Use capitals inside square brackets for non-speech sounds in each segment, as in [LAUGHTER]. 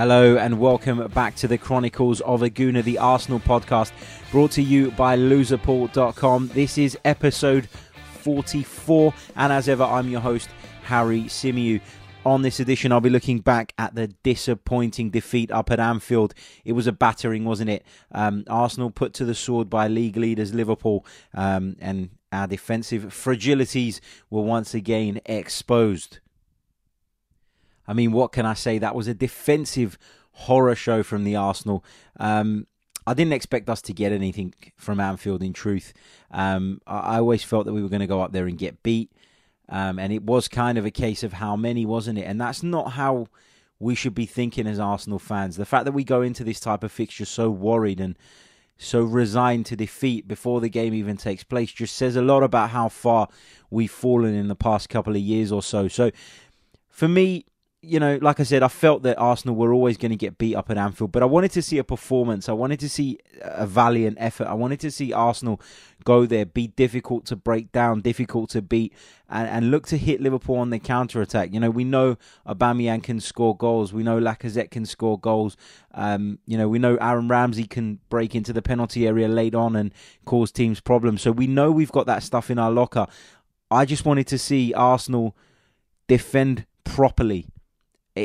Hello and welcome back to the Chronicles of a Gooner, the Arsenal podcast, brought to you by loserpool.com. This is episode 44, and as ever, I'm your host, Harry Symeou. On this edition, I'll be looking back at the disappointing defeat up at Anfield. It was a battering, wasn't it? Um, Arsenal put to the sword by league leaders Liverpool, um, and our defensive fragilities were once again exposed. I mean, what can I say? That was a defensive horror show from the Arsenal. Um, I didn't expect us to get anything from Anfield. In truth, um, I, I, always felt that we were going to go up there and get beat, um, and it was kind of a case of how many, wasn't it? And that's not how we should be thinking as Arsenal fans. The fact that we go into this type of fixture so worried and so resigned to defeat before the game even takes place just says a lot about how far we've fallen in the past couple of years or so. So, for me, you know, like I said, I felt that Arsenal were always going to get beat up at Anfield, but I wanted to see a performance. I wanted to see a valiant effort. I wanted to see Arsenal go there, be difficult to break down, difficult to beat, and, and look to hit Liverpool on the counter attack. You know, we know Aubameyang can score goals. We know Lacazette can score goals. Um, you know, we know Aaron Ramsey can break into the penalty area late on and cause teams problems. So we know we've got that stuff in our locker. I just wanted to see Arsenal defend properly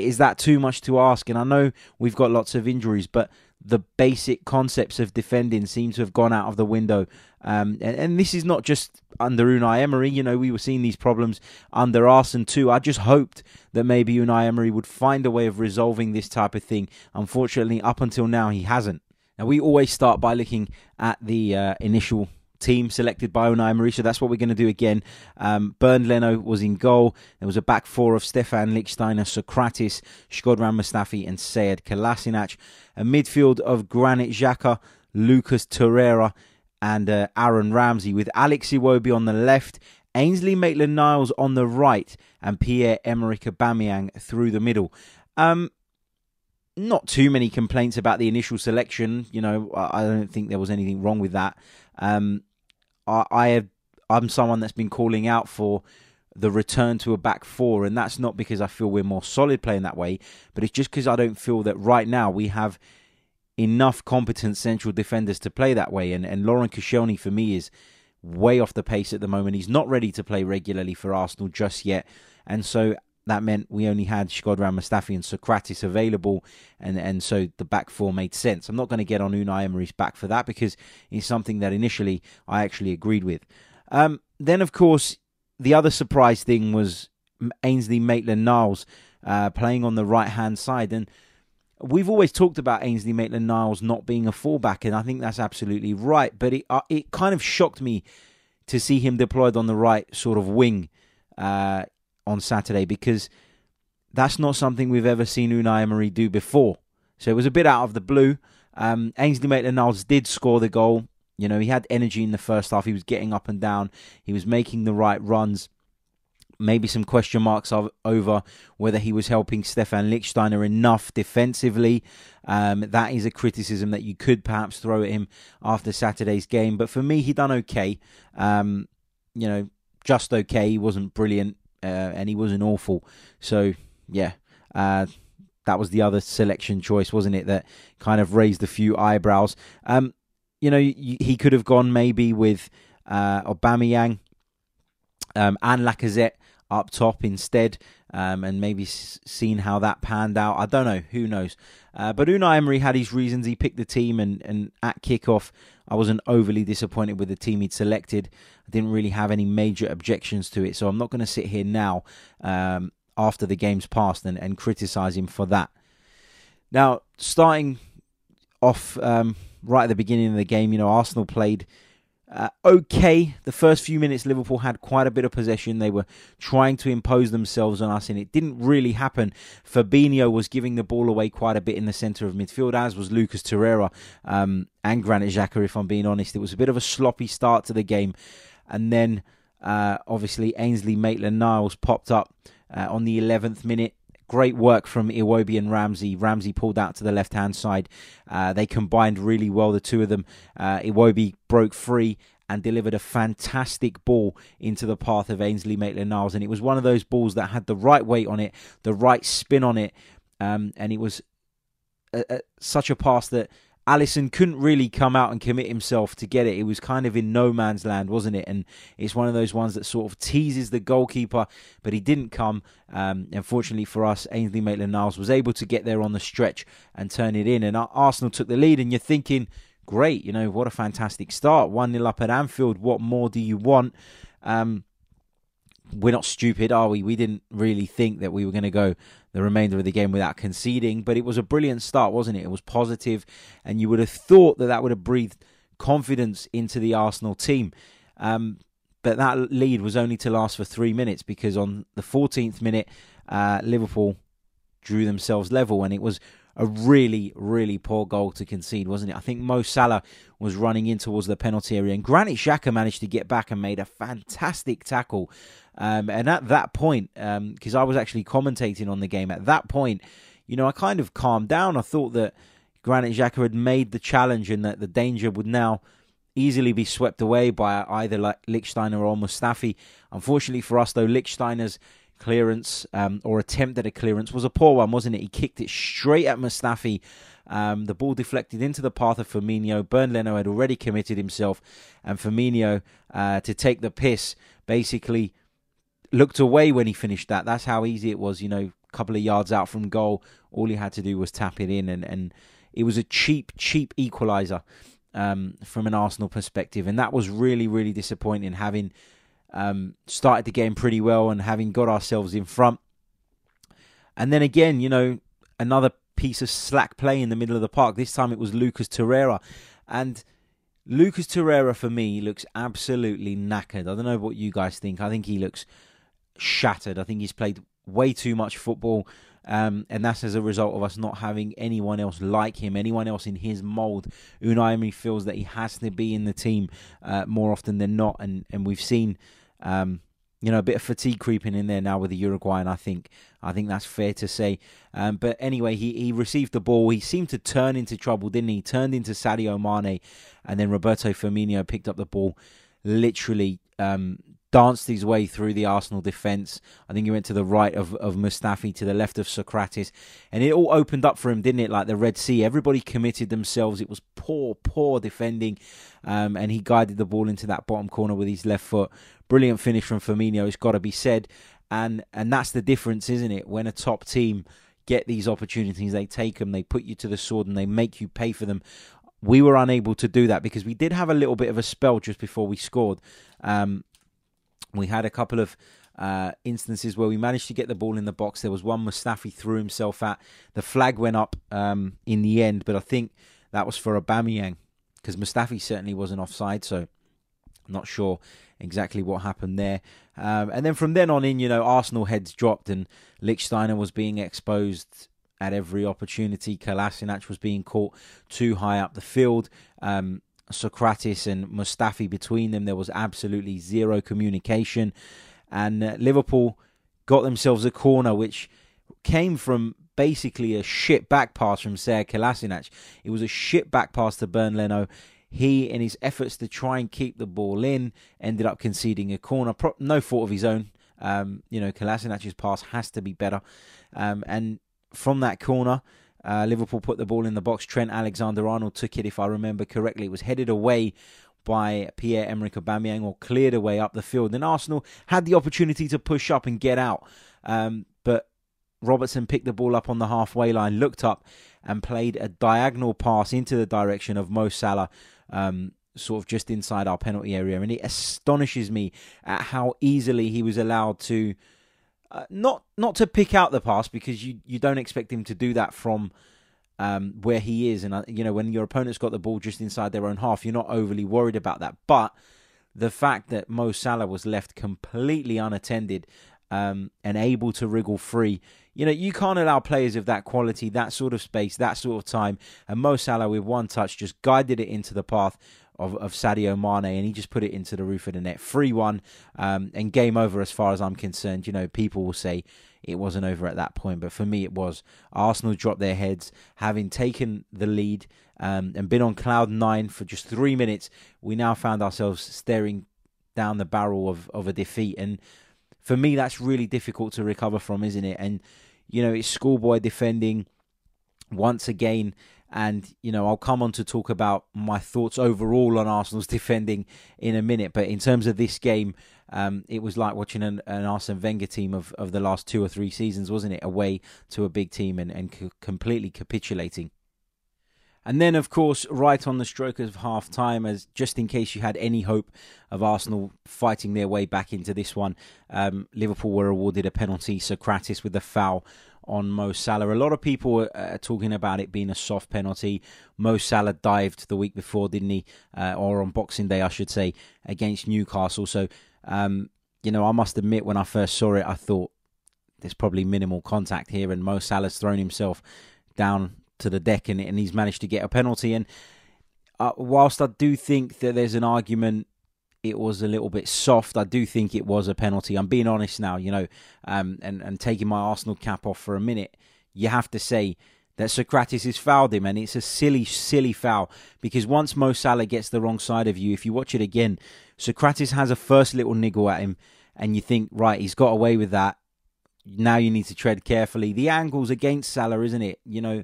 is that too much to ask? And I know we've got lots of injuries, but the basic concepts of defending seem to have gone out of the window. Um, and, and, this is not just under Unai Emery. You know, we were seeing these problems under Arsene too. I just hoped that maybe Unai Emery would find a way of resolving this type of thing. Unfortunately, up until now, he hasn't. Now, we always start by looking at the uh, initial team selected by Unai Emery, so that's what we're going to do again. Um, Leno was in goal. There was a back four of Stefan Lichtsteiner, Sokratis, Shkodran Mustafi, and Sead Kolasinac. A midfield of Granit Xhaka, Lucas Torreira, and uh, Aaron Ramsey, with Alex Iwobi on the left, Ainsley Maitland-Niles on the right, and Pierre-Emerick Aubameyang through the middle. Um, not too many complaints about the initial selection. You know, I don't think there was anything wrong with that. Um, I, I have, I'm someone that's been calling out for the return to a back four, and that's not because I feel we're more solid playing that way, but it's just because I don't feel that right now we have enough competent central defenders to play that way. And and Laurent Koscielny for me is way off the pace at the moment. He's not ready to play regularly for Arsenal just yet, and so that meant we only had Shkodran Mustafi and Sokratis available, and, and so the back four made sense. I'm not going to get on Unai Emery's back for that because it's something that initially I actually agreed with. Um, then, of course, the other surprise thing was Ainsley Maitland Niles uh, playing on the right hand side. And we've always talked about Ainsley Maitland Niles not being a fullback, and I think that's absolutely right. But it, uh, it kind of shocked me to see him deployed on the right sort of wing. Uh, on Saturday because that's not something we've ever seen Unai Emery do before. So it was a bit out of the blue. Um, Ainsley Maitland-Niles did score the goal. You know, he had energy in the first half. He was getting up and down. He was making the right runs. Maybe some question marks over whether he was helping Stefan Lichtsteiner enough defensively. Um, that is a criticism that you could perhaps throw at him after Saturday's game. But for me, he done okay. Um, you know, just okay. He wasn't brilliant uh, and he wasn't awful. So yeah, uh, that was the other selection choice, wasn't it? That kind of raised a few eyebrows. Um, you know, he could have gone maybe with uh, Aubameyang um, and Lacazette up top instead, um, and maybe seen how that panned out. I don't know. Who knows? Uh, but Unai Emery had his reasons. He picked the team, and, and at kickoff, I wasn't overly disappointed with the team he'd selected. I didn't really have any major objections to it, so I'm not going to sit here now um, after the game's passed and, and criticise him for that. Now, starting off um, right at the beginning of the game, you know, Arsenal played uh, okay, the first few minutes, Liverpool had quite a bit of possession. They were trying to impose themselves on us, and it didn't really happen. Fabinho was giving the ball away quite a bit in the centre of midfield, as was Lucas Torreira um, and Granit Xhaka, if I'm being honest. It was a bit of a sloppy start to the game. And then, uh, obviously, Ainsley Maitland Niles popped up uh, on the 11th minute. Great work from Iwobi and Ramsey. Ramsey pulled out to the left hand side. Uh, they combined really well, the two of them. Uh, Iwobi broke free and delivered a fantastic ball into the path of Ainsley Maitland Niles. And it was one of those balls that had the right weight on it, the right spin on it. Um, and it was a, a, such a pass that Alisson couldn't really come out and commit himself to get it. It was kind of in no man's land, wasn't it? And it's one of those ones that sort of teases the goalkeeper, but he didn't come. Um, unfortunately for us, Ainsley Maitland-Niles was able to get there on the stretch and turn it in. And Arsenal took the lead, and you're thinking, great, you know, what a fantastic start. 1 0 up at Anfield. What more do you want? Um, we're not stupid, are we? We didn't really think that we were going to go the remainder of the game without conceding, but it was a brilliant start, wasn't it? It was positive, and you would have thought that that would have breathed confidence into the Arsenal team. Um, but that lead was only to last for three minutes because on the 14th minute, uh, Liverpool drew themselves level, and it was a really, really poor goal to concede, wasn't it? I think Mo Salah was running in towards the penalty area, and Granit Xhaka managed to get back and made a fantastic tackle. Um, and at that point, because um, I was actually commentating on the game, at that point, you know, I kind of calmed down. I thought that Granit Xhaka had made the challenge and that the danger would now easily be swept away by either Lichtsteiner or Mustafi. Unfortunately for us, though, Lichtsteiner's clearance um, or attempt at a clearance was a poor one, wasn't it? He kicked it straight at Mustafi. Um, the ball deflected into the path of Firmino. Bernd Leno had already committed himself, and Firmino, uh, to take the piss, basically looked away when he finished that. That's how easy it was, you know, a couple of yards out from goal. All he had to do was tap it in, and, and it was a cheap, cheap equaliser um, from an Arsenal perspective. And that was really, really disappointing having um, started the game pretty well and having got ourselves in front. And then again, you know, another piece of slack play in the middle of the park. This time it was Lucas Torreira. And Lucas Torreira, for me, looks absolutely knackered. I don't know what you guys think. I think he looks shattered. I think he's played way too much football. Um, and that's as a result of us not having anyone else like him, anyone else in his mould. Unai Emery feels that he has to be in the team uh, more often than not, and and we've seen. Um, you know, a bit of fatigue creeping in there now with the Uruguayan. I think, I think that's fair to say. Um, but anyway, he, he received the ball. He seemed to turn into trouble, didn't he? Turned into Sadio Mane, and then Roberto Firmino picked up the ball, literally um, danced his way through the Arsenal defence. I think he went to the right of, of Mustafi, to the left of Sokratis. And it all opened up for him, didn't it? Like the Red Sea. Everybody committed themselves. It was poor, poor defending. Um, and he guided the ball into that bottom corner with his left foot. Brilliant finish from Firmino, it's got to be said. And, and that's the difference, isn't it? When a top team get these opportunities, they take them, they put you to the sword, and they make you pay for them. We were unable to do that because we did have a little bit of a spell just before we scored. Um, we had a couple of uh, instances where we managed to get the ball in the box. There was one Mustafi threw himself at. The flag went up um, in the end, but I think that was for Aubameyang because Mustafi certainly wasn't offside. So I'm not sure exactly what happened there. Um, and then from then on in, you know, Arsenal heads dropped and Lichtsteiner was being exposed at every opportunity. Kolasinac was being caught too high up the field. Um, Sokratis and Mustafi between them, there was absolutely zero communication. And uh, Liverpool got themselves a corner which came from basically a shit back pass from Sead Kolasinac. It was a shit back pass to Bernd Leno. He, in his efforts to try and keep the ball in, ended up conceding a corner. Pro- no fault of his own. Um, you know, Kolasinac's pass has to be better. Um, and from that corner, uh, Liverpool put the ball in the box. Trent Alexander Arnold took it, if I remember correctly. It was headed away by Pierre Emerick Aubameyang or cleared away up the field. And Arsenal had the opportunity to push up and get out. Um, but Robertson picked the ball up on the halfway line, looked up, and played a diagonal pass into the direction of Mo Salah. Um, sort of just inside our penalty area, and it astonishes me at how easily he was allowed to uh, not not to pick out the pass because you you don't expect him to do that from um, where he is, and uh, you know when your opponent's got the ball just inside their own half, you're not overly worried about that. But the fact that Mo Salah was left completely unattended um, and able to wriggle free. You know, you can't allow players of that quality, that sort of space, that sort of time. And Mo Salah, with one touch, just guided it into the path of, of Sadio Mane, and he just put it into the roof of the net. 3 1, um, and game over as far as I'm concerned. You know, people will say it wasn't over at that point, but for me, it was. Arsenal dropped their heads, having taken the lead um, and been on cloud nine for just three minutes. We now found ourselves staring down the barrel of, of a defeat. And for me, that's really difficult to recover from, isn't it? And, you know, it's schoolboy defending once again. And, you know, I'll come on to talk about my thoughts overall on Arsenal's [LAUGHS] defending in a minute. But in terms of this game, um, it was like watching an, an Arsene Wenger team of, of the last two or three seasons, wasn't it? Away to a big team and, and completely capitulating. And then, of course, right on the stroke of half time, as just in case you had any hope of Arsenal fighting their way back into this one, um, Liverpool were awarded a penalty. Sokratis with the foul on Mo Salah. A lot of people are talking about it being a soft penalty. Mo Salah dived the week before, didn't he? Uh, or on Boxing Day, I should say, against Newcastle. So, um, you know, I must admit, when I first saw it, I thought there's probably minimal contact here, and Mo Salah's thrown himself down to the deck and, and he's managed to get a penalty. And uh, whilst I do think that there's an argument it was a little bit soft. I do think it was a penalty. I'm being honest now, you know, um, and and taking my Arsenal cap off for a minute. You have to say that Sokratis has fouled him, and it's a silly, silly foul because once Mo Salah gets the wrong side of you, if you watch it again, Sokratis has a first little niggle at him, and you think, right, he's got away with that. Now you need to tread carefully. The angle's against Salah, isn't it? You know,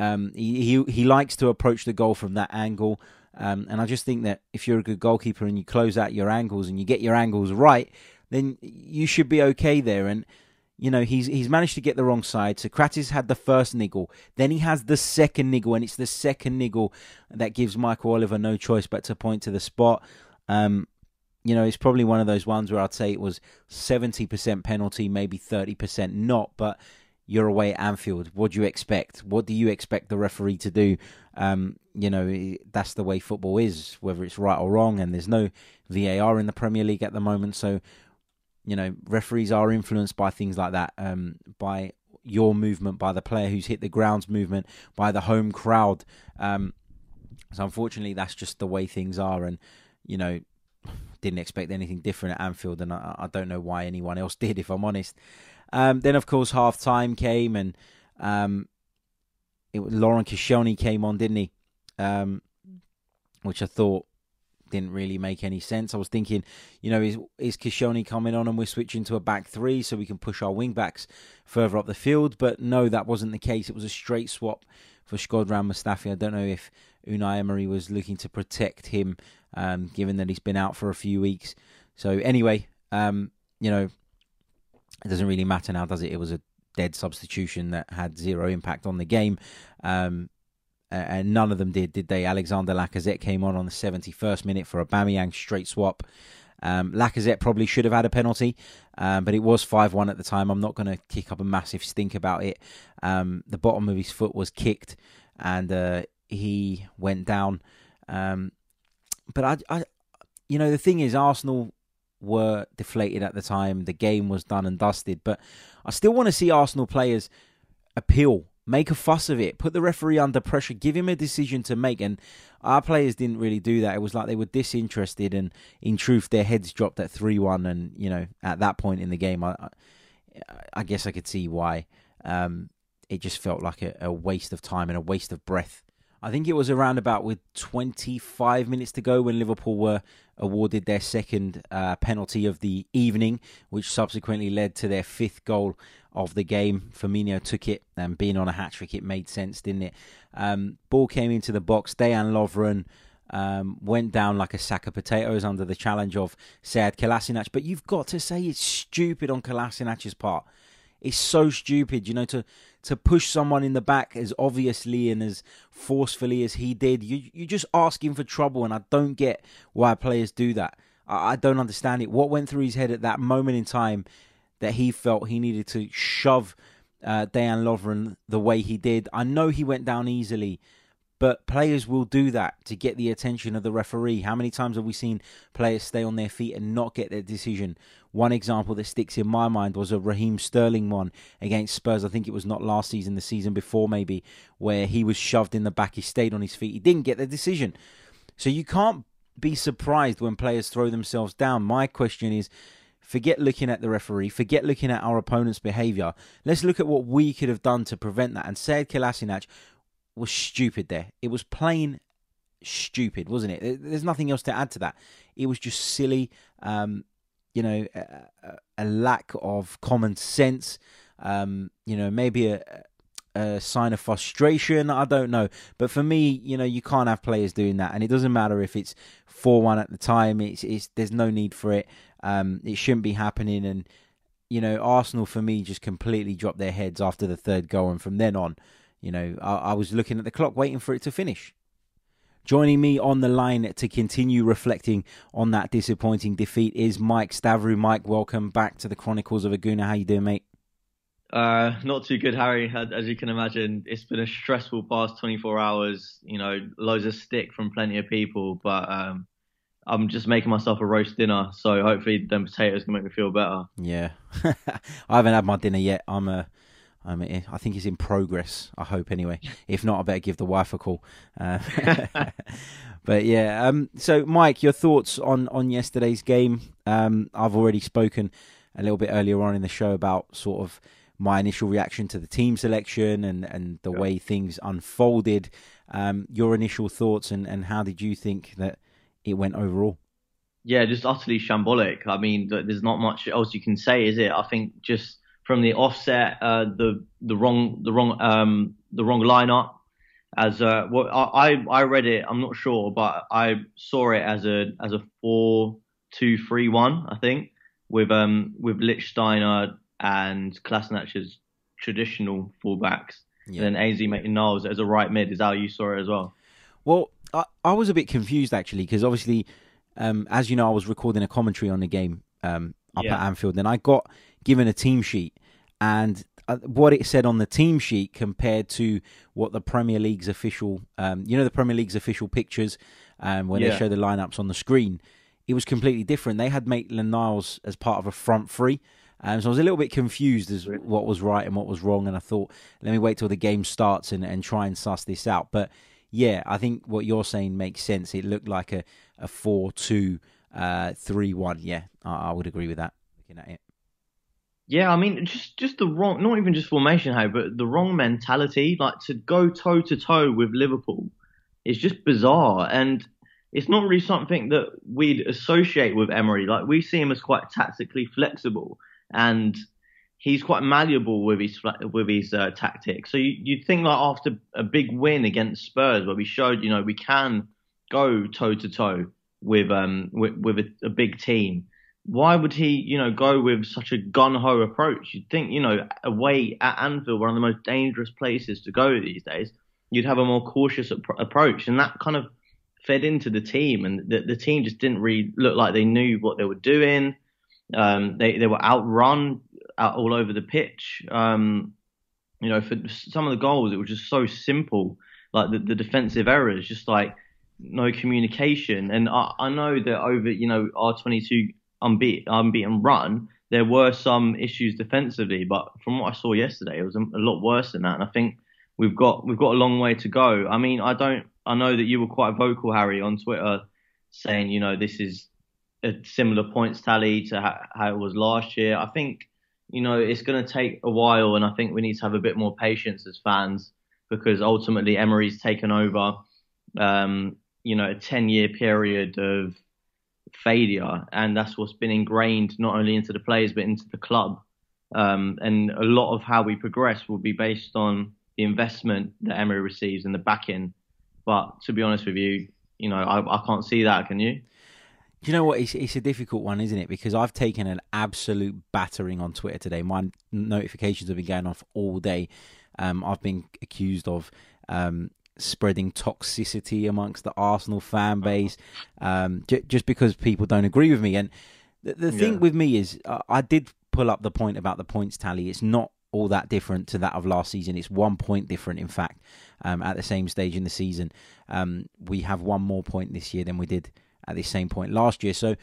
um, he, he he likes to approach the goal from that angle, um, and I just think that if you're a good goalkeeper and you close out your angles and you get your angles right, then you should be okay there. And you know he's he's managed to get the wrong side. Sokratis had the first niggle, then he has the second niggle, and it's the second niggle that gives Michael Oliver no choice but to point to the spot. Um, you know, it's probably one of those ones where I'd say it was 70% penalty, maybe 30% not, but you're away at Anfield. What do you expect? What do you expect the referee to do? Um, you know, that's the way football is, whether it's right or wrong. And there's no VAR in the Premier League at the moment, so you know referees are influenced by things like that, um, by your movement, by the player who's hit the ground's movement, by the home crowd. Um, so unfortunately, that's just the way things are, and you know, [SIGHS] didn't expect anything different at Anfield, and I, I don't know why anyone else [LAUGHS] did, if I'm honest. Um, then, of course, half time came and um, it, Laurent Koscielny came on, didn't he? Um, which I thought didn't really make any sense. I was thinking, you know, is is Koscielny coming on and we're switching to a back three so we can push our wing backs further up the field? But no, that wasn't the case. It was a straight swap for Shkodran Mustafi. I don't know if Unai Emery was looking to protect him, um, given that he's been out for a few weeks. So anyway, um, you know, it doesn't really matter now, does it? It was a dead substitution that had zero impact on the game. Um, and none of them did, did they? Alexander Lacazette came on on the 71st minute for a Aubameyang straight swap. Um, Lacazette probably should have had a penalty, um, but it was 5 1 at the time. I'm not going to kick up a massive stink about it. Um, the bottom of his foot was kicked and uh, he went down. Um, but I, I, you know, the thing is, Arsenal were deflated at the time. The game was done and dusted. But I still want to see Arsenal players appeal, make a fuss of it, put the referee under pressure, give him a decision to make. And our players didn't really do that. It was like they were disinterested, and in truth, their heads dropped at three-one. And you know, at that point in the game, I, I guess I could see why. Um, it just felt like a, a waste of time and a waste of breath I think it was around about with 25 minutes to go when Liverpool were awarded their second uh, penalty of the evening, which subsequently led to their fifth goal of the game. Firmino took it, and being on a hat trick, it made sense, didn't it? Um, ball came into the box. Dejan Lovren um, went down like a sack of potatoes under the challenge of Sead Kolasinac. But you've got to say it's stupid on Kolasinac's part. It's so stupid, you know, to to push someone in the back as obviously and as forcefully as he did. You you're just asking for trouble, and I don't get why players do that. I, I don't understand it. What went through his head at that moment in time that he felt he needed to shove uh, Dejan Lovren the way he did? I know he went down easily, but players will do that to get the attention of the referee. How many times have we seen players stay on their feet and not get their decision? One example that sticks in my mind was a Raheem Sterling one against Spurs. I think it was not last season, the season before maybe, where he was shoved in the back. He stayed on his feet. He didn't get the decision. So you can't be surprised when players throw themselves down. My question is forget looking at the referee, forget looking at our opponent's behaviour. Let's look at what we could have done to prevent that. And Sead Kolasinac was stupid there. It was plain stupid, wasn't it? There's nothing else to add to that. It was just silly. Um, you know, a, a, lack of common sense. Um, you know, maybe a, a sign of frustration. I don't know, but for me, you know, you can't have players doing that, and it doesn't matter if it's four one at the time. It's it's there's no need for it. Um, it shouldn't be happening, and you know, Arsenal for me just completely dropped their heads after the third goal, and from then on, you know, I, I was looking at the clock, waiting for it to finish. Joining me on the line to continue reflecting on that disappointing defeat is Mike Stavrou. Mike, welcome back to the Chronicles of a Gooner. How you doing, mate? Uh, not too good, Harry. As you can imagine, it's been a stressful past 24 hours. You know, loads of stick from plenty of people, but um, I'm just making myself a roast dinner, so hopefully them potatoes can make me feel better. Yeah, [LAUGHS] I haven't had my dinner yet. I'm a, A, I think it's in progress. I hope anyway. [LAUGHS] If not, I better give the wife a call. Uh, [LAUGHS] [LAUGHS] but yeah, um, so Mike, your thoughts on on yesterday's game? Um, I've already spoken a little bit earlier on in the show about sort of my initial reaction to the team selection and, and the way things unfolded. Um, your initial thoughts and, and how did you think that it went overall? Yeah, just utterly shambolic. I mean, there's not much else you can say, is it? I think just from the offset, uh, the the wrong the wrong um, the wrong lineup. As uh, what I I read it, I'm not sure, but I saw it as a as a four two three one, I think, with um with Lichtsteiner and Kolasinac's traditional fullbacks. Yeah. And then Ainsley Maitland Niles as a right mid. Is how you saw it as well? Well, I, I was a bit confused actually because obviously, um, as you know, I was recording a commentary on the game um, up yeah. at Anfield, and I got given a team sheet, and uh, what it said on the team sheet compared to what the Premier League's official, um, you know, the Premier League's official pictures um, when yeah. they show the lineups on the screen, it was completely different. They had Maitland Niles as part of a front three. Um, so I was a little bit confused as what was right and what was wrong, and I thought, let me wait till the game starts and, and try and suss this out. But yeah, I think what you're saying makes sense. It looked like a, a 4 2 uh, 3 1. Yeah, I, I, would agree with that looking at it. Yeah, I mean, just just the wrong, not even just formation, how, but the wrong mentality. Like to go toe to toe with Liverpool is just bizarre. And it's not really something that we'd associate with Emery. Like we see him as quite tactically flexible and he's quite malleable with his with his uh, tactics. So you, you'd think like after a big win against Spurs, where we showed you know we can go toe to toe with um with, with a, a, big team. Why would he you know go with such a gun ho approach? You'd think you know away at Anfield, one of the most dangerous places to go these days, you'd have a more cautious ap- approach, and that kind of fed into the team, and the, the team just didn't really look like they knew what they were doing. Um, they they were outrun out all over the pitch. Um, you know, for some of the goals, it was just so simple. Like the, the defensive errors, just like no communication. And I, I know that over, you know, our 22 unbeaten, unbeaten run, there were some issues defensively, but from what I saw yesterday, it was a, lot worse than that. And I think we've got we've got a long way to go. I mean, I don't. I know that you were quite vocal, Harry, on Twitter, saying you know this is a similar points tally to how, how it was last year. I think you know, it's going to take a while, and I think we need to have a bit more patience as fans because ultimately Emery's taken over, um, you know, a 10 year period of failure, and that's what's been ingrained not only into the players but into the club. Um, and a lot of how we progress will be based on the investment that Emery receives and the backing. But to be honest with you, you know, I, I can't see that. Can you? You know what? It's, it's a difficult one, isn't it? Because I've taken an absolute battering on Twitter today. My notifications have been going off all day. Um, I've been accused of um, spreading toxicity amongst the Arsenal fan base um, j- just because people don't agree with me. And the, the thing yeah. with me is, uh, I did pull up the point about the points tally. It's not all that different to that of last season. It's one point different, in fact, um, at the same stage in the season. Um, we have one more point this year than we did at the same point last year. So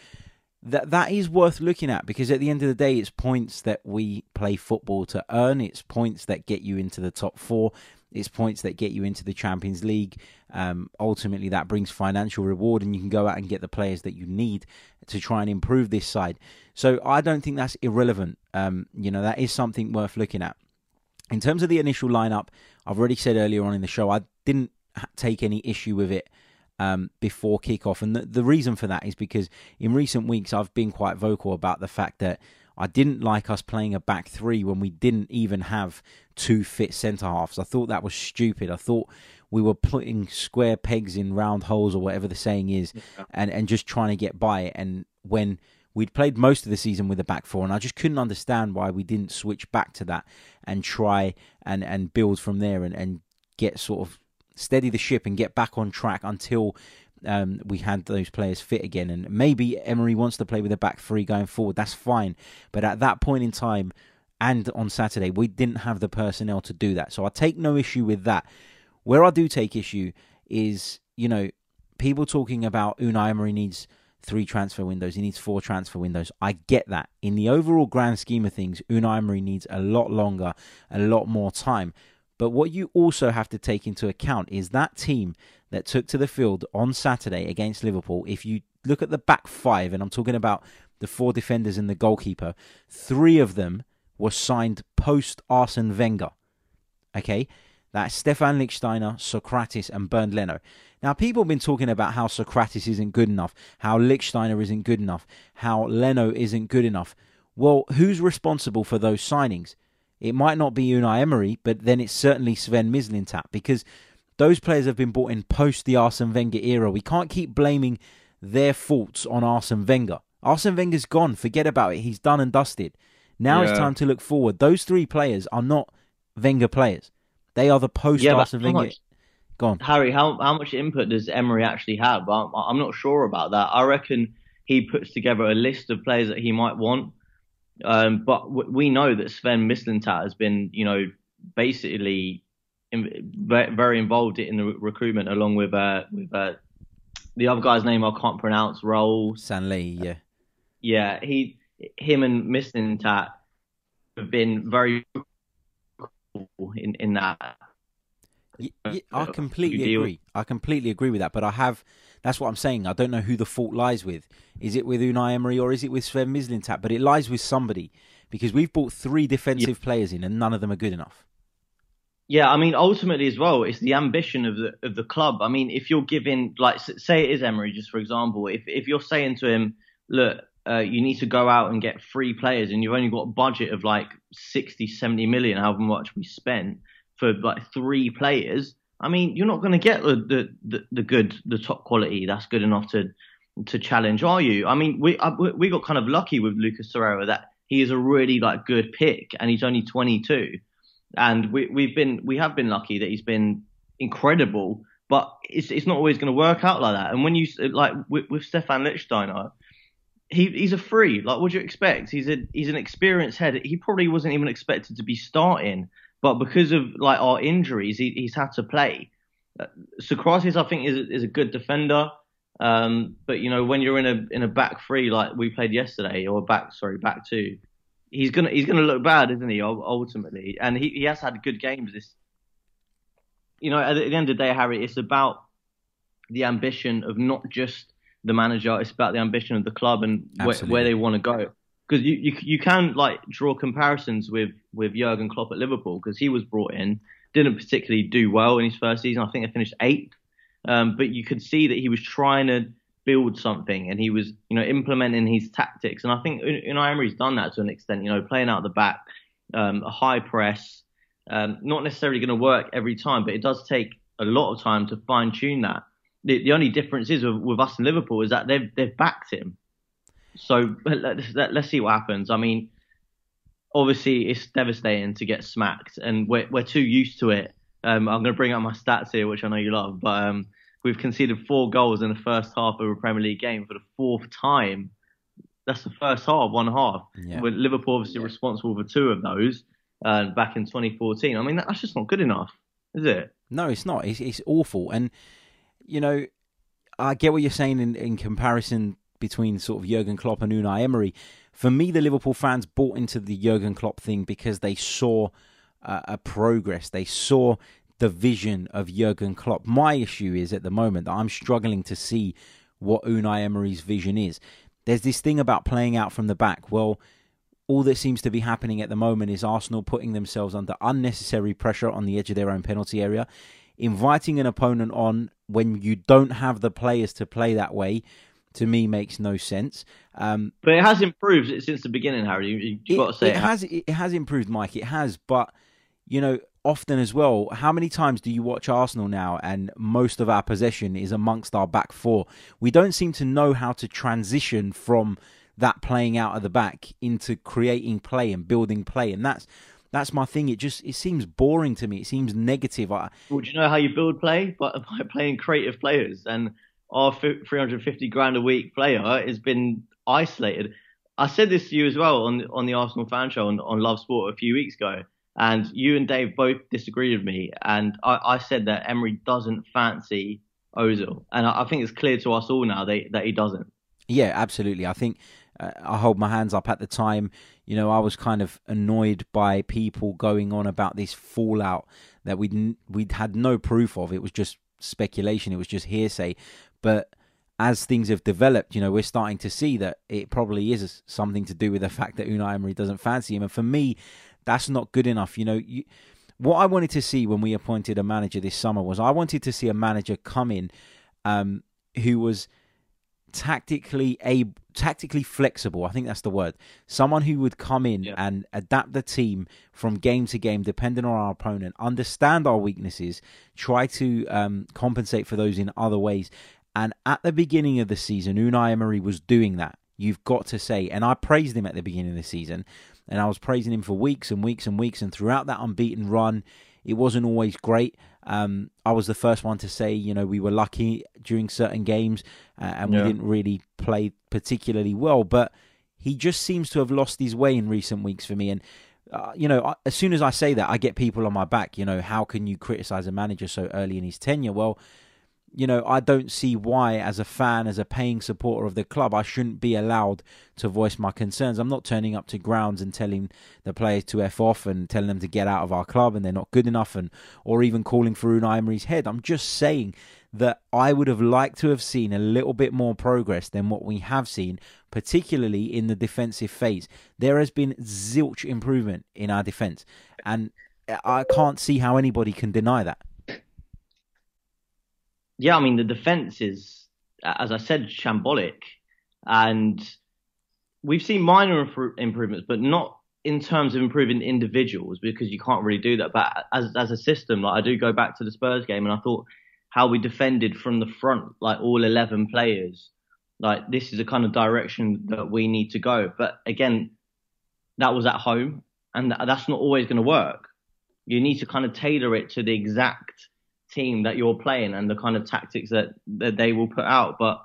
that that is worth looking at because at the end of the day, it's points that we play football to earn. It's points that get you into the top four. It's points that get you into the Champions League. Um, ultimately, that brings financial reward, and you can go out and get the players that you need to try and improve this side. So I don't think that's irrelevant. Um, you know, that is something worth looking at. In terms of the initial lineup, I've already said earlier on in the show, I didn't take any issue with it um, before kickoff. And the, the reason for that is because in recent weeks I've been quite vocal about the fact that I didn't like us playing a back three when we didn't even have two fit centre halves. I thought that was stupid. I thought we were putting square pegs in round holes or whatever the saying is, yeah. and and just trying to get by. it. And when we'd played most of the season with a back four, and I just couldn't understand why we didn't switch back to that and try and and build from there and and get sort of steady the ship and get back on track until um, we had those players fit again. And maybe Emery wants to play with a back three going forward. That's fine. But at that point in time and on Saturday, we didn't have the personnel to do that. So I take no issue with that. Where I do take issue is, you know, people talking about Unai Emery needs three transfer windows. He needs four transfer windows. I get that. In the overall grand scheme of things, Unai Emery needs a lot longer, a lot more time. But what you also have to take into account is that team that took to the field on Saturday against Liverpool. If you look at the back five, and I'm talking about the four defenders and the goalkeeper, three of them were signed post Arsene Wenger. Okay, that's Stefan Lichtsteiner, Sokratis, and Bernd Leno. Now, people have been talking about how Sokratis isn't good enough, how Lichtsteiner isn't good enough, how Leno isn't good enough. Well, who's responsible for those signings? It might not be Unai Emery, but then it's certainly Sven Mislintat because those players have been bought in post the Arsene Wenger era. We can't keep blaming their faults on Arsene Wenger. Arsene Wenger's gone. Forget about it. He's done and dusted. Now yeah. it's time to look forward. Those three players are not Wenger players. They are the post yeah, Arsene Wenger. Much, Go on. Harry, how how much input does Emery actually have? I'm, I'm not sure about that. I reckon he puts together a list of players that he might want. Um, but w- we know that Sven Mislintat has been, you know, basically in, very involved in the recruitment, along with uh, with uh, the other guy's name I can't pronounce. Raul Sanllehi, yeah, yeah. He, him, and Mislintat have been very in in that. Yeah, I completely agree. I completely agree with that. But I have that's what I'm saying. I don't know who the fault lies with. Is it with Unai Emery or is it with Sven Mislintat? But it lies with somebody because we've bought three defensive yeah. players in and none of them are good enough. Yeah, I mean, ultimately as well, it's the ambition of the of the club. I mean, if you're giving, like, say it is Emery, just for example, if if you're saying to him, look, uh, you need to go out and get three players, and you've only got a budget of like 60, 70 million, however much we spent for like three players. I mean, you're not going to get the, the the the good, the top quality that's good enough to to challenge, are you? I mean, we uh, we got kind of lucky with Lucas Torreira that he is a really like good pick, and he's only 22 and we, we've been we have been lucky that he's been incredible. But it's it's not always going to work out like that. And when you like with, with Stefan Lichtsteiner, he he's a free. Like, what do you expect? He's a he's an experienced head. He probably wasn't even expected to be starting, but because of like our injuries, he, he's had to play. Uh, Sokratis, I think, is is a good defender. Um, but you know, when you're in a in a back three like we played yesterday, or back sorry back two, he's gonna he's gonna look bad, isn't he? Ultimately, and he, he has had good games. This, you know, at the end of the day, Harry, it's about the ambition of not just the manager; it's about the ambition of the club and where, where they want to go. Because you, you you can like draw comparisons with with Jurgen Klopp at Liverpool because he was brought in, didn't particularly do well in his first season. I think they finished eighth, um, but you could see that he was trying to build something and he was, you know, implementing his tactics. And I think Unai Emery's done that to an extent, you know, playing out the back, um, a high press, um, not necessarily going to work every time, but it does take a lot of time to fine tune that. The, the only difference is with, with, us in Liverpool is that they've they've backed him. So let's, let, us see what happens. I mean, obviously it's devastating to get smacked, and we're we're too used to it. Um, I'm going to bring up my stats here, which I know you love, but um, we've conceded four goals in the first half of a Premier League game for the fourth time. That's the first half, one half. Yeah. With Liverpool obviously yeah. responsible for two of those uh, back in 2014. I mean, that's just not good enough, is it? No, it's not. It's, it's awful. And, you know, I get what you're saying in, in comparison between sort of Jurgen Klopp and Unai Emery. For me, the Liverpool fans bought into the Jurgen Klopp thing because they saw uh, a progress. They saw the vision of Jurgen Klopp. My issue is at the moment that I'm struggling to see what Unai Emery's vision is. There's this thing about playing out from the back. Well, all that seems to be happening at the moment is Arsenal putting themselves under unnecessary pressure on the edge of their own penalty area, inviting an opponent on when you don't have the players to play that way to me makes no sense. Um, but it has improved since the beginning, Harry. You, have got to say it, it has. It has improved, Mike. It has, but you know, often as well. How many times do you watch Arsenal now, and most of our possession is amongst our back four? We don't seem to know how to transition from that playing out of the back into creating play and building play, and that's that's my thing. It just it seems boring to me. It seems negative. I, well, do you know how you build play? [LAUGHS] By, by playing creative players, and our 350 grand a week player has been isolated. I said this to you as well on on the Arsenal fan show on, on Love Sport a few weeks ago, and you and Dave both disagreed with me. And I, I said that Emery doesn't fancy Ozil, and I, I, think it's clear to us all now that, that he doesn't. Yeah, absolutely. I think uh, I hold my hands up at the time. You know, I was kind of annoyed by people going on about this fallout that we'd we'd had no proof of. It was just speculation. It was just hearsay. But as things have developed, you know, we're starting to see that it probably is something to do with the fact that Unai Emery doesn't fancy him. And for me, that's not good enough. You know, you, what I wanted to see when we appointed a manager this summer was I wanted to see a manager come in um, who was tactically a tactically flexible. I think that's the word. Someone who would come in yeah. and adapt the team from game to game, depending on our opponent, understand our weaknesses, try to um, compensate for those in other ways. And at the beginning of the season, Unai Emery was doing that. You've got to say, and I praised him at the beginning of the season, and I was praising him for weeks and weeks and weeks, and throughout that unbeaten run, it wasn't always great. Um, I was the first one to say, you know, we were lucky during certain games uh, and yeah. we didn't really play particularly well. But he just seems to have lost his way in recent weeks for me. And, uh, you know, as soon as I say that, I get people on my back. You know, how can you criticize a manager so early in his tenure? Well, you know, I don't see why, as a fan, as a paying supporter of the club, I shouldn't be allowed to voice my concerns. I'm not turning up to grounds and telling the players to f off and telling them to get out of our club and they're not good enough, and or even calling for Unai Emery's head. I'm just saying that I would have liked to have seen a little bit more progress than what we have seen, particularly in the defensive phase. There has been zilch improvement in our defence, and I can't see how anybody can deny that yeah, I mean the defense is, as I said, shambolic, and we've seen minor improvements, but not in terms of improving individuals because you can't really do that. But as as a system, like I do go back to the Spurs game, and I thought how we defended from the front, like all eleven players, like this is the kind of direction that we need to go. But again, that was at home, and that's not always going to work. You need to kind of tailor it to the exact team that you're playing and the kind of tactics that, that they will put out. But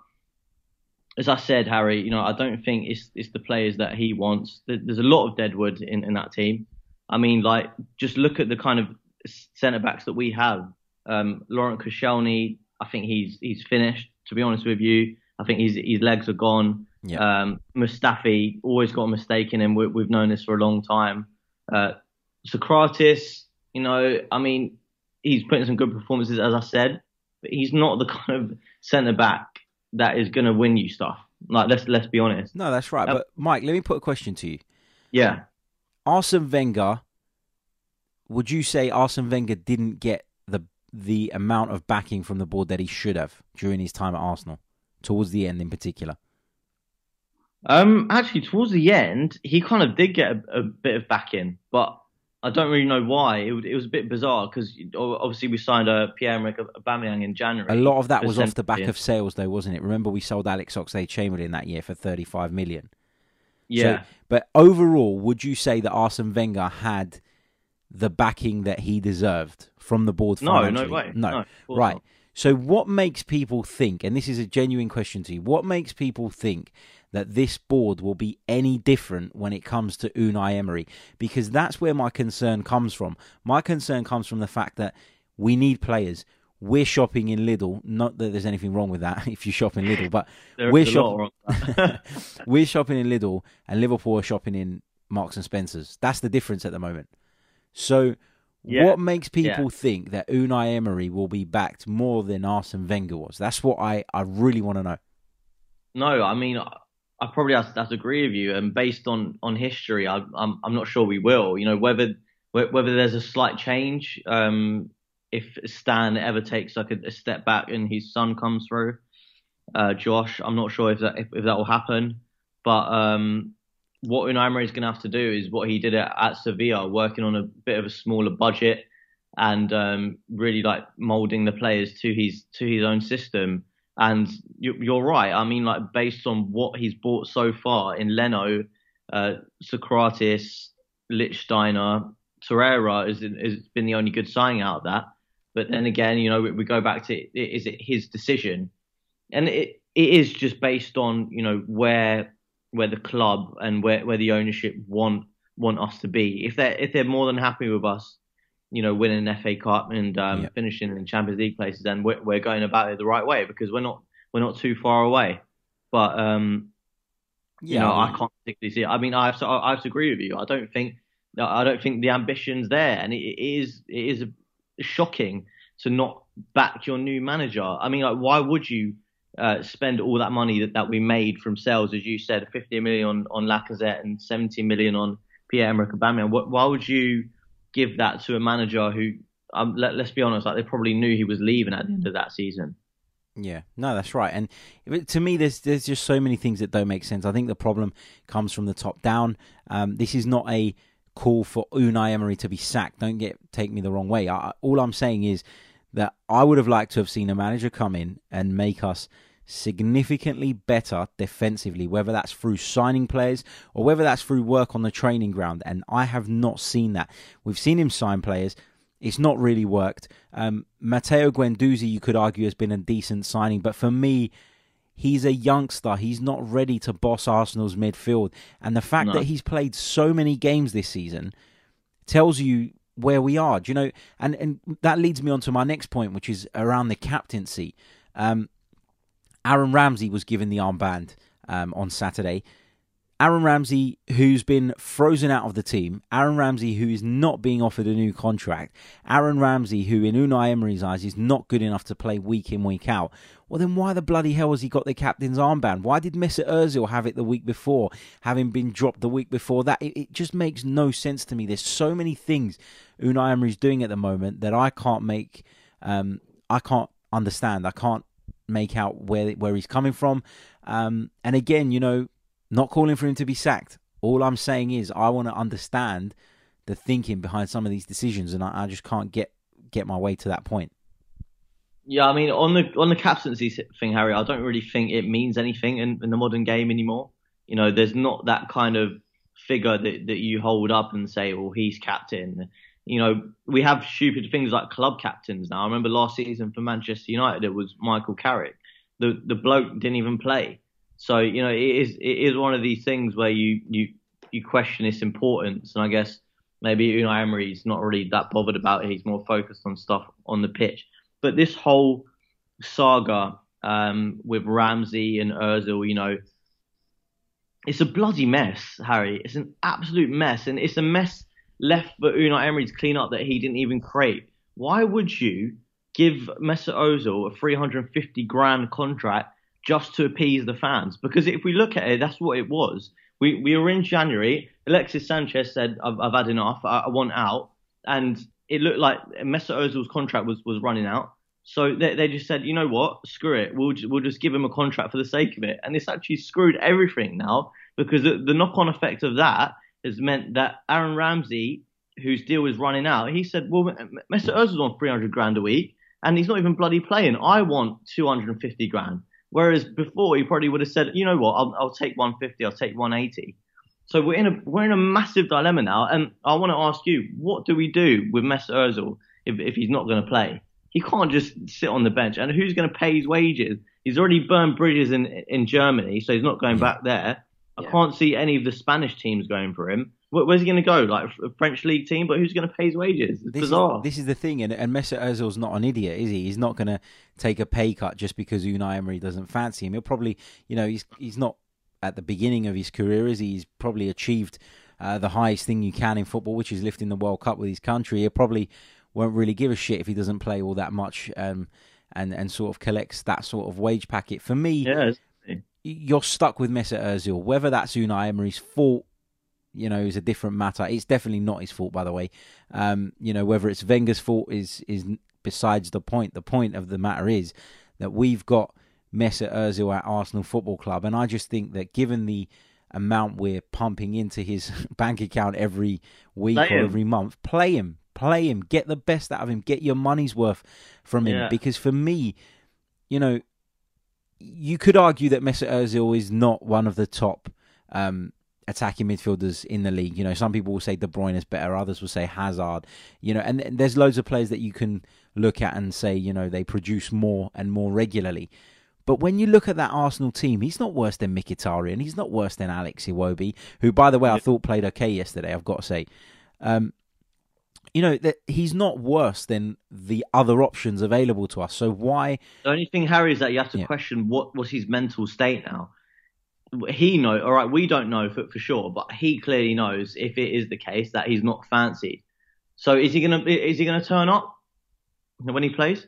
as I said, Harry, you know, I don't think it's it's the players that he wants. There's a lot of deadwood in, in that team. I mean, like just look at the kind of centre backs that we have. Um, Laurent Koscielny, I think he's he's finished. To be honest with you, I think his his legs are gone. Yeah. Um, Mustafi always got a mistake in him. We, have known this for a long time. Uh, Sokratis, you know, I mean, he's putting some good performances, as I said, but he's not the [LAUGHS] kind of centre back that is going to win you stuff. Like let's let's be honest. No, that's right. Um, but Mike, let me put a question to you. Yeah, Arsene Wenger. Would you say Arsene Wenger didn't get the the amount of backing from the board that he should have during his time at Arsenal, towards the end in particular? Um, actually, towards the end, he kind of did get a, a bit of backing, but I don't really know why. It, it was a bit bizarre because obviously we signed uh, a Pierre-Emerick Aubameyang in January. A lot of that was off the back of sales, though, wasn't it? Remember we sold Alex Oxlade-Chamberlain that year for 35 million. Yeah. So, but overall, would you say that Arsene Wenger had the backing that he deserved from the board? No, no way. No, no right. Not. So, what makes people think, and this is a genuine question to you, what makes people think that this board will be any different when it comes to Unai Emery? Because that's where my concern comes from. My concern comes from the fact that we need players. We're shopping in Lidl. Not that there's anything wrong with that [LAUGHS] if you shop in Lidl, but [LAUGHS] we're shopping. [LAUGHS] we're shopping in Lidl, and Liverpool are shopping in Marks and Spencers. That's the difference at the moment. So yeah. What makes people yeah. think that Unai Emery will be backed more than Arsene Wenger was? That's what I, I really want to know. No, I mean, I probably have, to agree with you. And based on, on history, I, I'm I'm not sure we will. You know, whether whether there's a slight change, um, if Stan ever takes like a, a step back and his son comes through, uh, Josh. I'm not sure if that if, if that will happen, but um, what Unai Emery is going to have to do is what he did at, at Sevilla, working on a bit of a smaller budget and um, really like molding the players to his to his own system. And you, are right. I mean, like based on what he's bought so far in Leno, uh, Sokratis, Lichtsteiner, Torreira has, has been the only good signing out of that. But then again, you know, we, we go back to is it his decision? And it it is just based on you know where where the club and where where the ownership want want us to be. If they're if they're more than happy with us, you know, winning an FA Cup and um, finishing in Champions League places, then we're, we're going about it the right way because we're not we're not too far away. But um, yeah, you know, I, mean, I can't particularly see it. I mean, I have to I have to agree with you. I don't think I don't think the ambition's there, and it, it is it is shocking to not back your new manager. I mean, like, why would you uh, spend all that money that, that we made from sales, as you said, 50 million on, on Lacazette and 70 million on Pierre-Emerick Aubameyang? Why would you give that to a manager who, um, let, us be honest, like they probably knew he was leaving at the end of that season? Yeah, no, that's right. And to me, there's there's just so many things that don't make sense. I think the problem comes from the top down. Um, this is not a call for Unai Emery to be sacked. Don't get take me the wrong way. I, all I'm saying is that I would have liked to have seen a manager come in and make us significantly better defensively, whether that's through signing players or whether that's through work on the training ground. And I have not seen that. We've seen him sign players. It's not really worked. Um, Matteo Guendouzi, you could argue, has been a decent signing, but for me, he's a youngster. He's not ready to boss Arsenal's midfield. And the fact no. that he's played so many games this season tells you where we are. Do you know? And and that leads me on to my next point, which is around the captaincy. Um, Aaron Ramsey was given the armband um, on Saturday. Aaron Ramsey, who's been frozen out of the team, Aaron Ramsey, who is not being offered a new contract, Aaron Ramsey, who in Unai Emery's eyes is not good enough to play week in, week out. Well, then why the bloody hell has he got the captain's armband? Why did Mesut Ozil have it the week before, having been dropped the week before that? It, it just makes no sense to me. There's so many things Unai Emery's doing at the moment that I can't make, um, I can't understand. I can't make out where where he's coming from. Um, and again, you know, not calling for him to be sacked. All I'm saying is I want to understand the thinking behind some of these decisions, and I, I just can't get get my way to that point. Yeah, I mean, on the on the captaincy thing, Harry, I don't really think it means anything in, in the modern game anymore. You know, there's not that kind of figure that, that you hold up and say, well, he's captain. You know, we have stupid things like club captains now. I remember last season for Manchester United, it was Michael Carrick. The the bloke didn't even play. So you know, it is it is one of these things where you you you question its importance, and I guess maybe Unai Emery's not really that bothered about it. He's more focused on stuff on the pitch. But this whole saga um, with Ramsey and Özil, you know, it's a bloody mess, Harry. It's an absolute mess, and it's a mess left for Unai Emery to clean up that he didn't even create. Why would you give Mesut Ozil a 350 grand contract just to appease the fans. Because if we look at it, that's what it was. We we were in January. Alexis Sanchez said, "I've, I've had enough. I, I, want out," and it looked like Mesut Ozil's contract was was running out. So they, they just said, you know what, screw it. We'll just, we'll just give him a contract for the sake of it. And it's actually screwed everything now because the, the knock on effect of that has meant that Aaron Ramsey, whose deal is running out, he said, well, Mesut Ozil's on 300 grand a week and he's not even bloody playing. I want 250 grand. Whereas before, he probably would have said, you know what, I'll, I'll take 150, I'll take 180. So we're in a we're in a massive dilemma now, and I want to ask you, what do we do with Mesut Ozil if if he's not going to play? He can't just sit on the bench, and who's going to pay his wages? He's already burned bridges in in Germany, so he's not going back there. I can't see any of the Spanish teams going for him. Where's he going to go? Like a French league team, but who's going to pay his wages? It's this bizarre. Is, this is the thing, and, and Mesut Ozil's not an idiot, is he? He's not going to take a pay cut just because Unai Emery doesn't fancy him. He'll probably, you know, he's he's not at the beginning of his career, is he? He's probably achieved uh, the highest thing you can in football, which is lifting the World Cup with his country. He probably won't really give a shit if he doesn't play all that much, um, and and sort of collects that sort of wage packet. For me, yeah, you're stuck with Mesut Ozil. Whether that's Unai Emery's fault you know, is a different matter. It's definitely not his fault, by the way. Um, you know, whether it's Wenger's fault is is besides the point. The point of the matter is that we've got Mesut Ozil at Arsenal Football Club, and I just think that given the amount we're pumping into his [LAUGHS] bank account every week Play or him. every month, play him, play him, get the best out of him, get your money's worth from him. Yeah. Because for me, you know, you could argue that Mesut Ozil is not one of the top um, attacking midfielders in the league. You know, some people will say De Bruyne is better, others will say Hazard. You know, and there's loads of players that you can look at and say, you know, they produce more and more regularly. But when you look at that Arsenal team, he's not worse than Mkhitaryan. He's not worse than Alex Iwobi, who, by the way, I thought played okay yesterday. I've got to say, um, you know, that he's not worse than the other options available to us. So why? The only thing, Harry, is that you have to Yeah. question what was his mental state now. He know, all right. We don't know for, for sure, but he clearly knows if it is the case that he's not fancied. So is he gonna is he gonna turn up when he plays?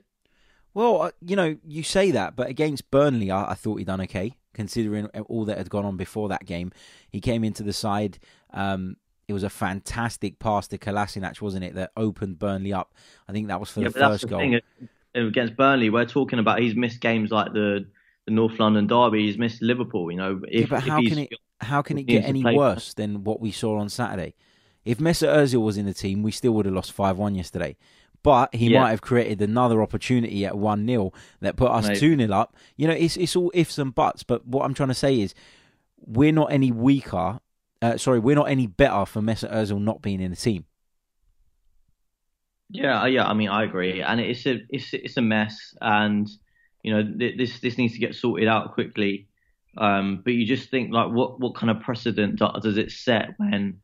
Well, uh, you know, you say that, but against Burnley, I, I thought he done okay, considering all that had gone on before that game. He came into the side. Um, it was a fantastic pass to Kolasinac, wasn't it, that opened Burnley up. I think that was for yeah, the first the goal. thing uh, against Burnley. We're talking about he's missed games like the the North London derby. He's missed Liverpool. You know, if, yeah, but how can it how can it get any worse than what we saw on Saturday? If Mesut Ozil was in the team, we still would have lost five one yesterday. But he Yeah. might have created another opportunity at one 0 that put us two 0 up. You know, it's it's all ifs and buts. But what I'm trying to say is, we're not any weaker. Uh, sorry, we're not any better for Mesut Ozil not being in the team. Yeah, uh, yeah. I mean, I agree, and it's a it's it's a mess, and you know th- this this needs to get sorted out quickly. Um, but you just think like, what what kind of precedent does it set when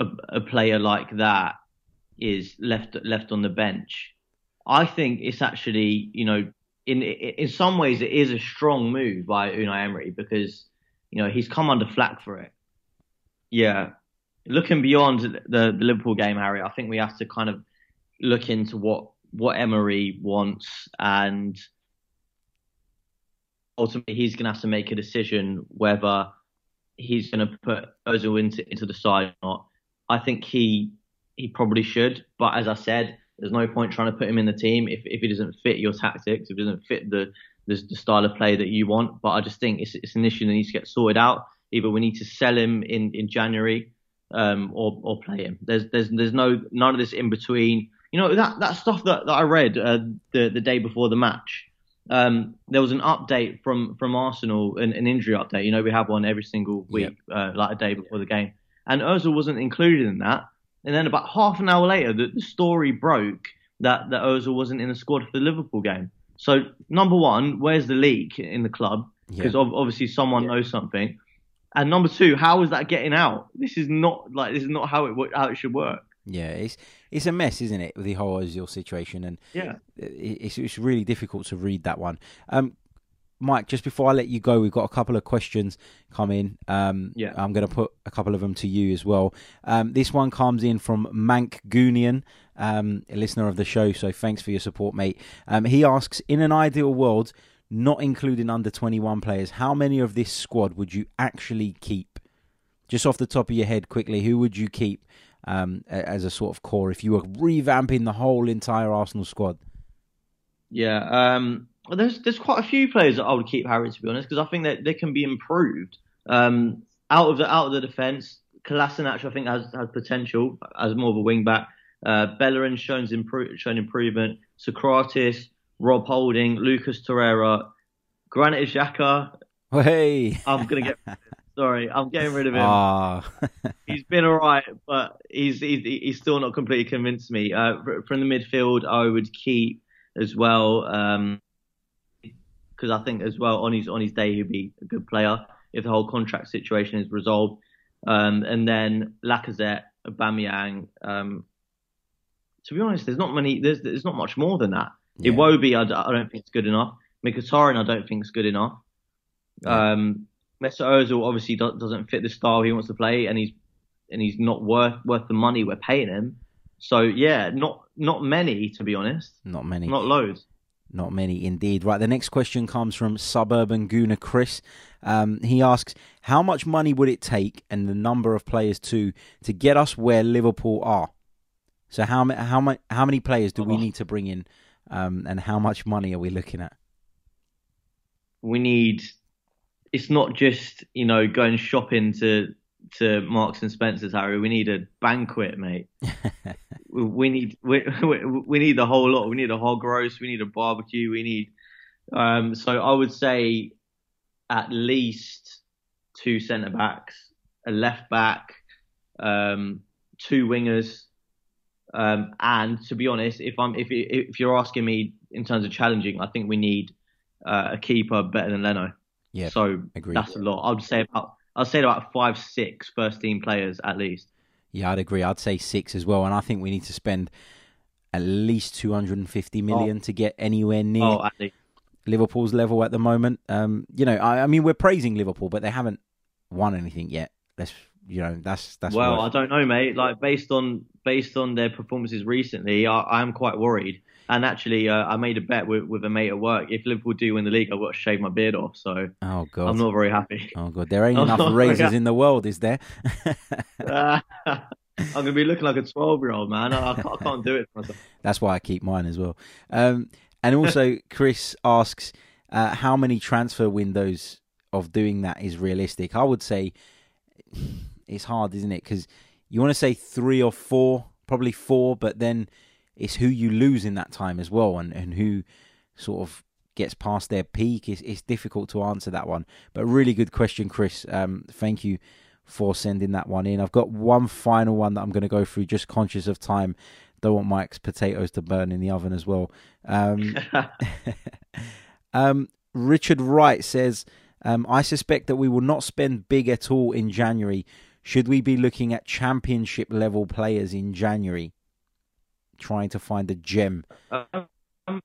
a, a player like that is left left on the bench? I think it's actually you know in in some ways it is a strong move by Unai Emery because you know he's come under flack for it. Yeah, looking beyond the, the Liverpool game, Harry, I think we have to kind of look into what what Emery wants, and ultimately he's going to have to make a decision whether he's going to put Ozil into into the side or not. I think he he probably should, but as I said, there's no point trying to put him in the team if if he doesn't fit your tactics, if he doesn't fit the the, the style of play that you want. But I just think it's it's an issue that needs to get sorted out. Either we need to sell him in in January um, or or play him. There's there's there's no none of this in between. You know that that stuff that, that I read uh, the the day before the match. Um, there was an update from from Arsenal, an, an injury update. You know we have one every single week, uh, like a day before the game, and Ozil wasn't included in that. And then about half an hour later, the, the story broke that that Ozil wasn't in the squad for the Liverpool game. So number one, where's the leak in the club? Because Yeah. obviously someone knows something. And number two, how is that getting out? This is not like this is not how it how it should work. Yeah, it's it's a mess, isn't it, the whole Ozil situation, and Yeah. it's it's really difficult to read that one. Um, Mike, just before I let you go, we've got a couple of questions come in. Um, Yeah. I'm going to put a couple of them to you as well. Um, this one comes in from Mank Goonian, um, a listener of the show. So thanks for your support, mate. Um, he asks, in an ideal world, not including under 21 players, how many of this squad would you actually keep? Just off the top of your head, quickly, who would you keep um, as a sort of core if you were revamping the whole entire Arsenal squad? Yeah. Um, there's there's quite a few players that I would keep Harry to be honest because I think that they can be improved. Um, out of the out of the defence, Kolasinac I think has has potential as more of a wing back. Uh, Bellerin shown impro- shown improvement. Sokratis, Rob Holding, Lucas Torreira, Granit Xhaka. Hey, I'm gonna get [LAUGHS] sorry, I'm getting rid of him. ah, [LAUGHS] he's been alright, but he's, he's he's still not completely convinced me. Uh, from the midfield, I would keep as well because I think as well on his on his day he'd be a good player if the whole contract situation is resolved. Um, and then Lacazette, Aubameyang. Um, to be honest, there's not many. There's there's not much more than that. Yeah. Iwobi, I don't think it's good enough. Mkhitaryan, I don't think it's good enough. Yeah. Um, Mesut Ozil obviously do- doesn't fit the style he wants to play, and he's and he's not worth worth the money we're paying him. So yeah, not not many to be honest, not many. not loads. Not many indeed. Right, the next question comes from Suburban Gooner Chris. Um, he asks, How much money would it take and the number of players too to get us where Liverpool are? So how how how many players do we Oh. need to bring in, um, and how much money are we looking at? we need. It's not just you know going shopping to to Marks and Spencers, Harry. We need a banquet, mate. [LAUGHS] we need we, we need the whole lot. We need a hog roast. We need a barbecue. We need. Um, so I would say at least two centre backs, a left back, um, two wingers, um, and to be honest, if I'm if if you're asking me in terms of challenging, I think we need uh, a keeper better than Leno. Yeah, so agreed. that's a lot. I'd say about I'd say about five, six first team players at least. Yeah, I'd agree. I'd say six as well, and I think we need to spend at least 250 million oh. to get anywhere near oh, Liverpool's level at the moment. Um, you know, I, I, mean, we're praising Liverpool, but they haven't won anything yet. Let's, you know, that's that's. Well. I don't know, mate. Like based on based on their performances recently, I, am quite worried. And actually, uh, I made a bet with, with a mate at work. If Liverpool do win the league, I've got to shave my beard off. So, oh god, I'm not very happy. Oh god, there ain't [LAUGHS] enough razors in the world, is there? uh, [LAUGHS] [LAUGHS] I'm gonna be looking like a 12 year old man. I, I, can't, I, can't, do it. That's why I keep mine as well. Um, and also, Chris asks, uh, how many transfer windows of doing that is realistic? I would say it's hard, isn't it? Because you want to say three or four, probably four, but then it's who you lose in that time as well, and, and who sort of gets past their peak. It's, it's difficult to answer that one, but really good question, Chris. Um, thank you for sending that one in. I've got one final one that I'm going to go through, just conscious of time. Don't want Mike's potatoes to burn in the oven as well. Um, [LAUGHS] [LAUGHS] um, Richard Wright says, um, I suspect that we will not spend big at all in January. Should we be looking at championship level players in January? trying to find a gem. Um,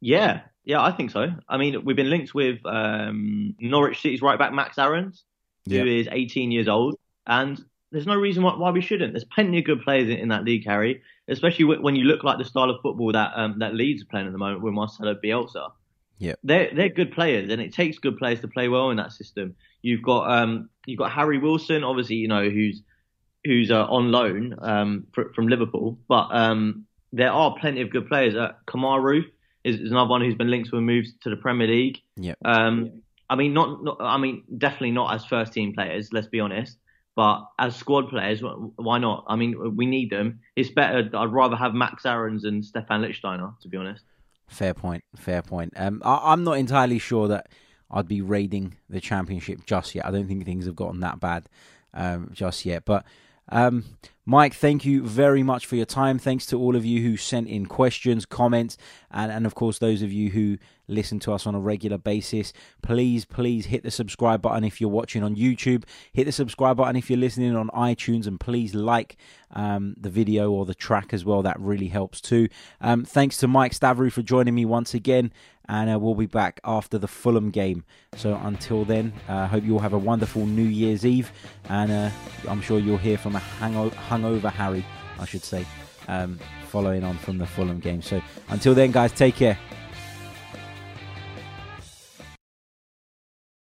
yeah, yeah, I think so. I mean, we've been linked with um, Norwich City's right back Max Aarons, who yep. is 18 years old, and there's no reason why, why we shouldn't. There's plenty of good players in, in, that league, Harry. Especially when you look like the style of football that um, that Leeds are playing at the moment with Marcelo Bielsa. Yeah, they're they're good players, and it takes good players to play well in that system. You've got um you've got Harry Wilson, obviously, you know, who's who's uh, on loan um, fr- from Liverpool. But um, there are plenty of good players. Uh, Kamaru is, is, another one who's been linked to a move to the Premier League. Yeah. Um, I mean, not, not. I mean, definitely not as first team players. Let's be honest. But as squad players, why not? I mean, we need them. It's better. I'd rather have Max Aarons and Stefan Lichtsteiner, to be honest. Fair point. Fair point. Um, I, I'm not entirely sure that I'd be raiding the championship just yet. I don't think things have gotten that bad um, just yet. But um, Mike, thank you very much for your time. Thanks to all of you who sent in questions, comments, and, and of course, those of you who listen to us on a regular basis. Please, please hit the subscribe button if you're watching on YouTube. Hit the subscribe button if you're listening on iTunes, and please like um, the video or the track as well. That really helps too. Um, thanks to Mike Stavrou for joining me once again and uh, we'll be back after the Fulham game. So until then, I uh, hope you all have a wonderful New Year's Eve, and uh, I'm sure you'll hear from a hango- hungover Harry, I should say, um, following on from the Fulham game. So until then, guys, take care.